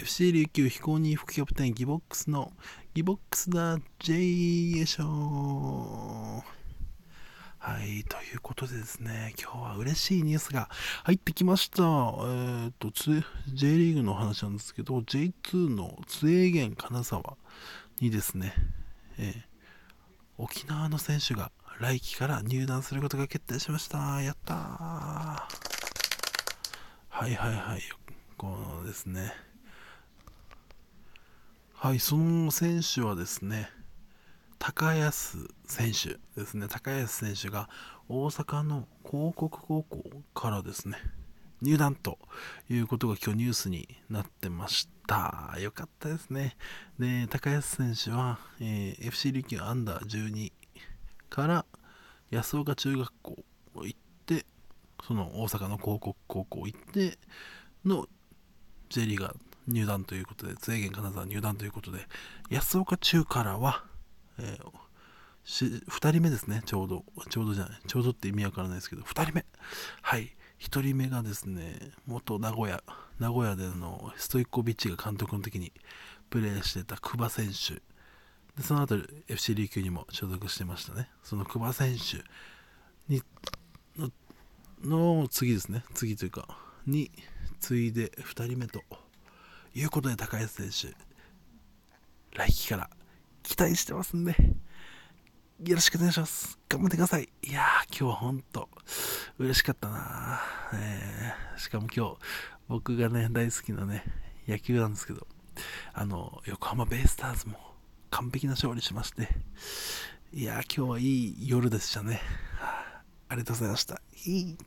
FC 琉球非公認副キャプテンギボックスのギボックスだ J よいしょはい、ということでですね、今日は嬉しいニュースが入ってきました。えー、と、J リーグの話なんですけど、J2 の津英源金沢にですね、えー沖縄の選手が来季から入団することが決定しました。やったー。はいはいはい。このですね。はい、その選手はですね、高安選手ですね。高安選手が大阪の広告高校からですね、入団ということが今日ニュースになってました。よかったですね。で、高安選手は、えー FC 琉球アンダー12から安岡中学校行って、その大阪の広告高校行っての J リーガー入団ということで、制限金沢入団ということで、安岡中からは、えーし2人目ですね、ちょうど。ちょうどじゃない。ちょうどって意味わからないですけど、2人目。はい。1人目がですね、元名古屋、名古屋でのストイコビッチが監督の時にプレーしてた久保選手。で、その後 FC 琉球にも所属してましたね。その久保選手にのの次ですね、次というか、に次いで2人目ということで高安選手、来季から期待してますんで、よろしくお願いします。頑張ってください。いやー、今日は本当嬉しかったなー、えーしかも今日、僕がね、大好きなね、野球なんですけど、あの、横浜ベイスターズも完璧な勝利しまして、いやー、今日はいい夜でしたね。あありがとうございました。いい